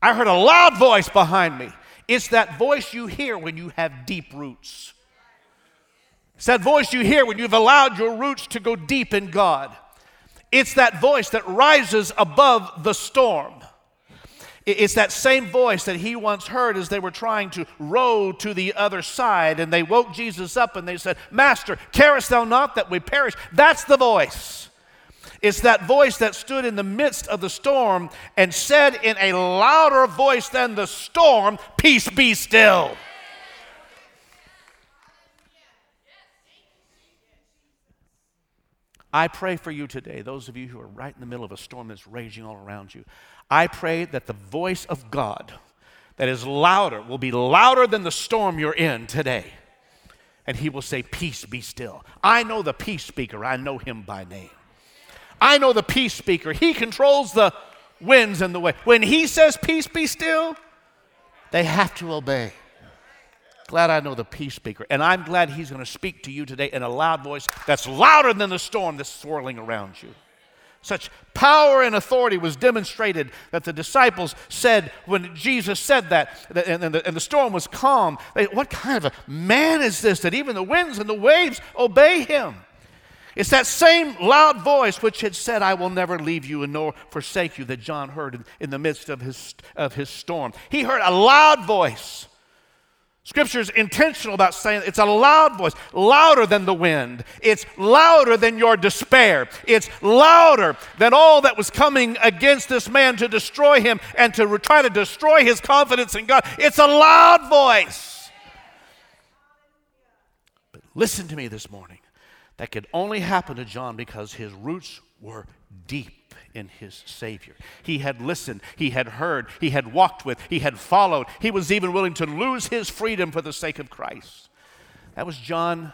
I heard a loud voice behind me. It's that voice you hear when you have deep roots. It's that voice you hear when you've allowed your roots to go deep in God. It's that voice that rises above the storm. It's that same voice that he once heard as they were trying to row to the other side, and they woke Jesus up and they said, Master, carest thou not that we perish? That's the voice. It's that voice that stood in the midst of the storm and said in a louder voice than the storm, Peace be still. I pray for you today, those of you who are right in the middle of a storm that's raging all around you. I pray that the voice of God that is louder will be louder than the storm you're in today. And he will say, Peace be still. I know the peace speaker, I know him by name. I know the peace speaker. He controls the winds and the way. When he says, Peace be still, they have to obey. Glad I know the peace speaker. And I'm glad he's going to speak to you today in a loud voice that's louder than the storm that's swirling around you. Such power and authority was demonstrated that the disciples said when Jesus said that, and, the, and the storm was calm, they, what kind of a man is this that even the winds and the waves obey him? It's that same loud voice which had said, I will never leave you and nor forsake you, that John heard in, in the midst of his, of his storm. He heard a loud voice Scripture is intentional about saying it's a loud voice, louder than the wind. It's louder than your despair. It's louder than all that was coming against this man to destroy him and to try to destroy his confidence in God. It's a loud voice. But listen to me this morning. That could only happen to John because his roots were deep in his Savior. He had listened, he had heard, he had walked with, he had followed. He was even willing to lose his freedom for the sake of Christ. That was John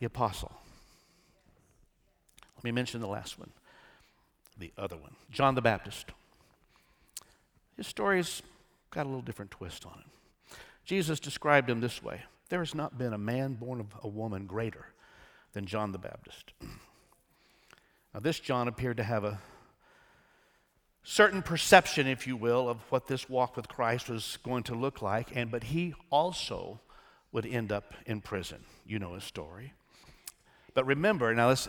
the Apostle. Let me mention the last one, the other one, John the Baptist. His story's got a little different twist on it. Jesus described him this way There has not been a man born of a woman greater than John the Baptist. [CLEARS THROAT] Now, this John appeared to have a certain perception, if you will, of what this walk with Christ was going to look like, and but he also would end up in prison. You know his story. But remember, now let's,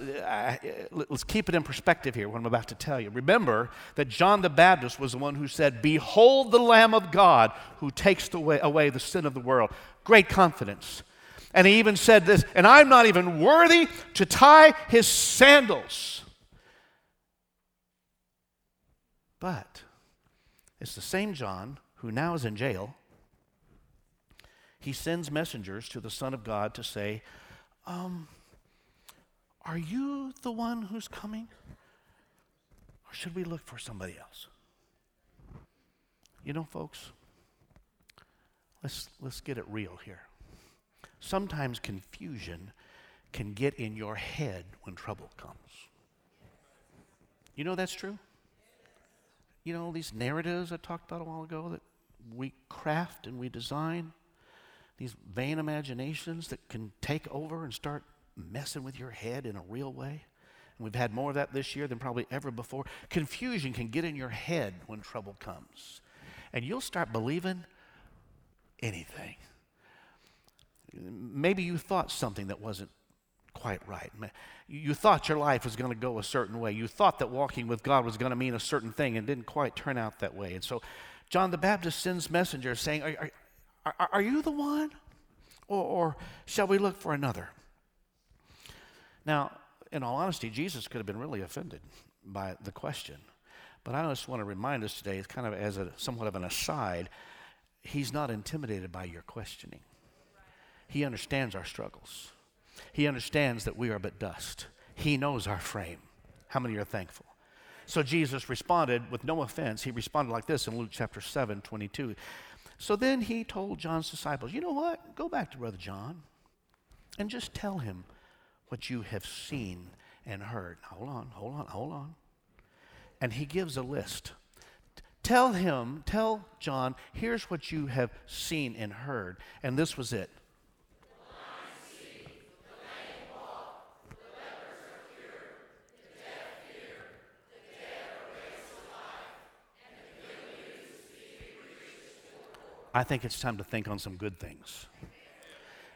let's keep it in perspective here, what I'm about to tell you. Remember that John the Baptist was the one who said, Behold the Lamb of God who takes away the sin of the world. Great confidence. And he even said this, and I'm not even worthy to tie his sandals. But it's the same John who now is in jail. He sends messengers to the Son of God to say, um, are you the one who's coming? Or should we look for somebody else? You know, folks, let's, let's get it real here. Sometimes confusion can get in your head when trouble comes. You know that's true? You know, these narratives I talked about a while ago that we craft and we design, these vain imaginations that can take over and start messing with your head in a real way. And we've had more of that this year than probably ever before. Confusion can get in your head when trouble comes. And you'll start believing anything. Maybe you thought something that wasn't quite right. You thought your life was going to go a certain way. You thought that walking with God was going to mean a certain thing and didn't quite turn out that way. And so John the Baptist sends messengers saying, Are, are, are you the one? Or, or shall we look for another? Now, in all honesty, Jesus could have been really offended by the question. But I just want to remind us today, kind of as a somewhat of an aside, he's not intimidated by your questioning. He understands our struggles. He understands that we are but dust. He knows our frame. How many are thankful? So Jesus responded with no offense. He responded like this in Luke chapter 7, 22. So then he told John's disciples, You know what? Go back to Brother John and just tell him what you have seen and heard. Hold on, hold on, hold on. And he gives a list. Tell him, tell John, here's what you have seen and heard. And this was it. I think it's time to think on some good things.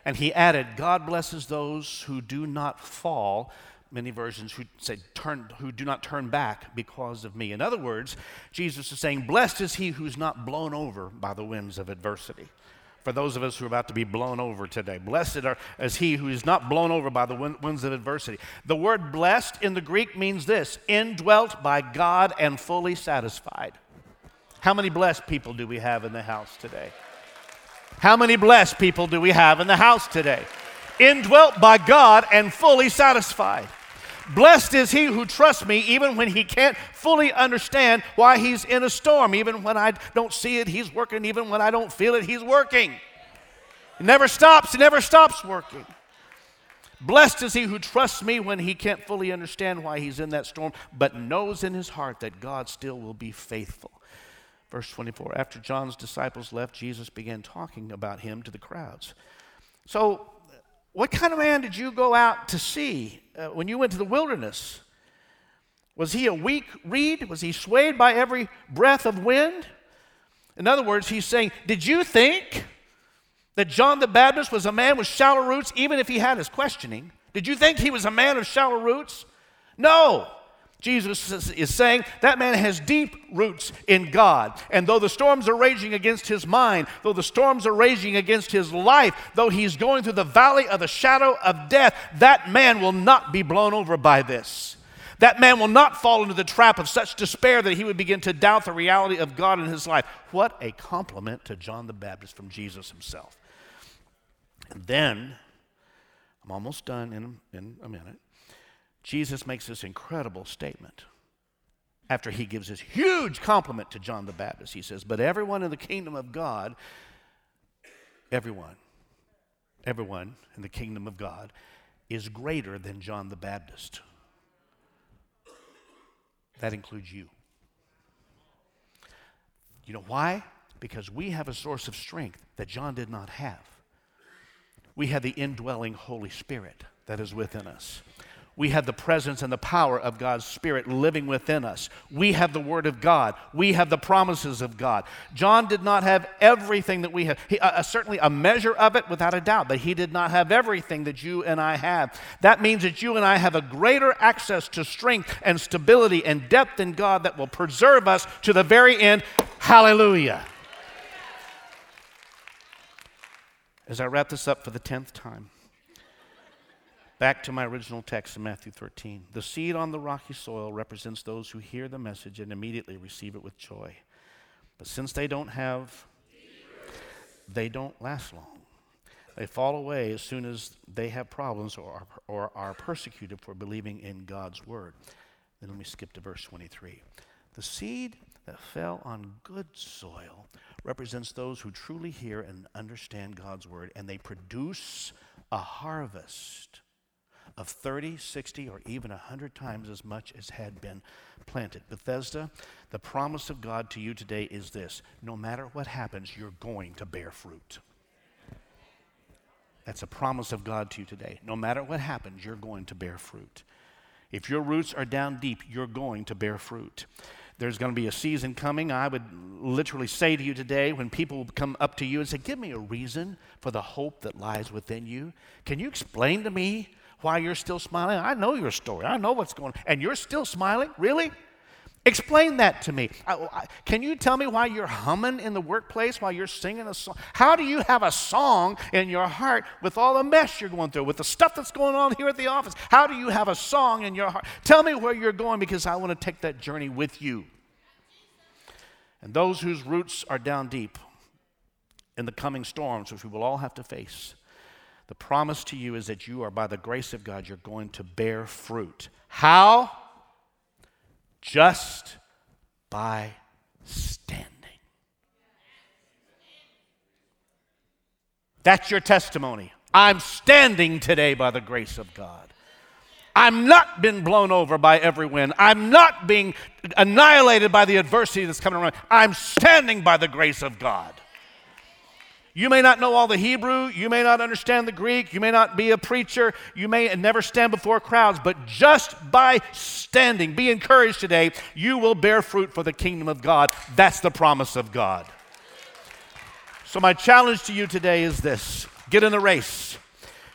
And he added, God blesses those who do not fall. Many versions who say turn, who do not turn back because of me. In other words, Jesus is saying, Blessed is he who's not blown over by the winds of adversity. For those of us who are about to be blown over today, blessed are, is he who is not blown over by the winds of adversity. The word blessed in the Greek means this indwelt by God and fully satisfied. How many blessed people do we have in the house today? How many blessed people do we have in the house today? Indwelt by God and fully satisfied. Blessed is he who trusts me even when he can't fully understand why he's in a storm. Even when I don't see it, he's working. Even when I don't feel it, he's working. He never stops, he never stops working. Blessed is he who trusts me when he can't fully understand why he's in that storm, but knows in his heart that God still will be faithful. Verse 24 After John's disciples left, Jesus began talking about him to the crowds. So, what kind of man did you go out to see uh, when you went to the wilderness? Was he a weak reed? Was he swayed by every breath of wind? In other words, he's saying, Did you think that John the Baptist was a man with shallow roots, even if he had his questioning? Did you think he was a man of shallow roots? No. Jesus is saying that man has deep roots in God. And though the storms are raging against his mind, though the storms are raging against his life, though he's going through the valley of the shadow of death, that man will not be blown over by this. That man will not fall into the trap of such despair that he would begin to doubt the reality of God in his life. What a compliment to John the Baptist from Jesus himself. And then, I'm almost done in, in a minute. Jesus makes this incredible statement after he gives this huge compliment to John the Baptist. He says, But everyone in the kingdom of God, everyone, everyone in the kingdom of God is greater than John the Baptist. That includes you. You know why? Because we have a source of strength that John did not have. We have the indwelling Holy Spirit that is within us we have the presence and the power of God's Spirit living within us. We have the Word of God. We have the promises of God. John did not have everything that we have. He, uh, uh, certainly a measure of it, without a doubt, but he did not have everything that you and I have. That means that you and I have a greater access to strength and stability and depth in God that will preserve us to the very end. Hallelujah. As I wrap this up for the tenth time, Back to my original text in Matthew 13. The seed on the rocky soil represents those who hear the message and immediately receive it with joy. But since they don't have, they don't last long. They fall away as soon as they have problems or are, or are persecuted for believing in God's word. Then let me skip to verse 23. The seed that fell on good soil represents those who truly hear and understand God's word, and they produce a harvest of 30, 60, or even 100 times as much as had been planted. Bethesda, the promise of God to you today is this no matter what happens, you're going to bear fruit. That's a promise of God to you today. No matter what happens, you're going to bear fruit. If your roots are down deep, you're going to bear fruit. There's going to be a season coming. I would literally say to you today when people come up to you and say, Give me a reason for the hope that lies within you. Can you explain to me why you're still smiling. I know your story. I know what's going on. And you're still smiling? Really? Explain that to me. I, I, can you tell me why you're humming in the workplace while you're singing a song? How do you have a song in your heart with all the mess you're going through, with the stuff that's going on here at the office? How do you have a song in your heart? Tell me where you're going because I want to take that journey with you. And those whose roots are down deep in the coming storms, which we will all have to face, the promise to you is that you are, by the grace of God, you're going to bear fruit. How? Just by standing. That's your testimony. I'm standing today by the grace of God. I'm not been blown over by every wind. I'm not being annihilated by the adversity that's coming around. I'm standing by the grace of God. You may not know all the Hebrew, you may not understand the Greek, you may not be a preacher, you may never stand before crowds, but just by standing, be encouraged today, you will bear fruit for the kingdom of God. That's the promise of God. So, my challenge to you today is this get in the race,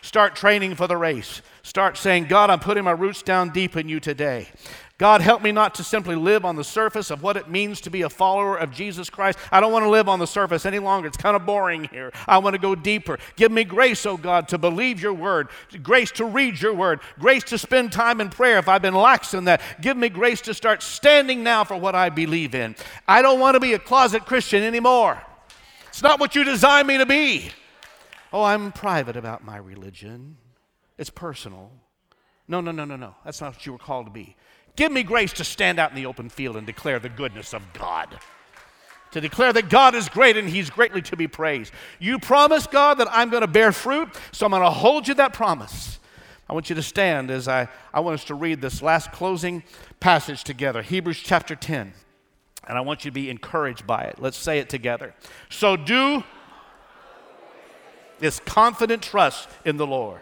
start training for the race. Start saying, God, I'm putting my roots down deep in you today. God, help me not to simply live on the surface of what it means to be a follower of Jesus Christ. I don't want to live on the surface any longer. It's kind of boring here. I want to go deeper. Give me grace, oh God, to believe your word, grace to read your word, grace to spend time in prayer if I've been lax in that. Give me grace to start standing now for what I believe in. I don't want to be a closet Christian anymore. It's not what you designed me to be. Oh, I'm private about my religion. It's personal. No, no, no, no, no. That's not what you were called to be. Give me grace to stand out in the open field and declare the goodness of God. To declare that God is great and He's greatly to be praised. You promise, God, that I'm going to bear fruit, so I'm going to hold you that promise. I want you to stand as I, I want us to read this last closing passage together Hebrews chapter 10. And I want you to be encouraged by it. Let's say it together. So do this confident trust in the Lord.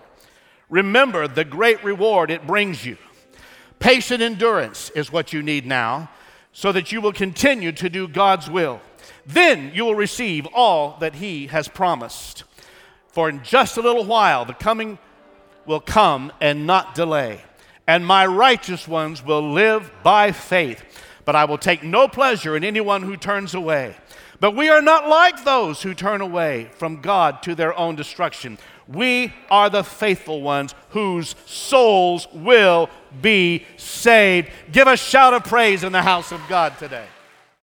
Remember the great reward it brings you. Patient endurance is what you need now so that you will continue to do God's will. Then you will receive all that He has promised. For in just a little while, the coming will come and not delay, and my righteous ones will live by faith. But I will take no pleasure in anyone who turns away. But we are not like those who turn away from God to their own destruction. We are the faithful ones whose souls will be saved. Give a shout of praise in the house of God today.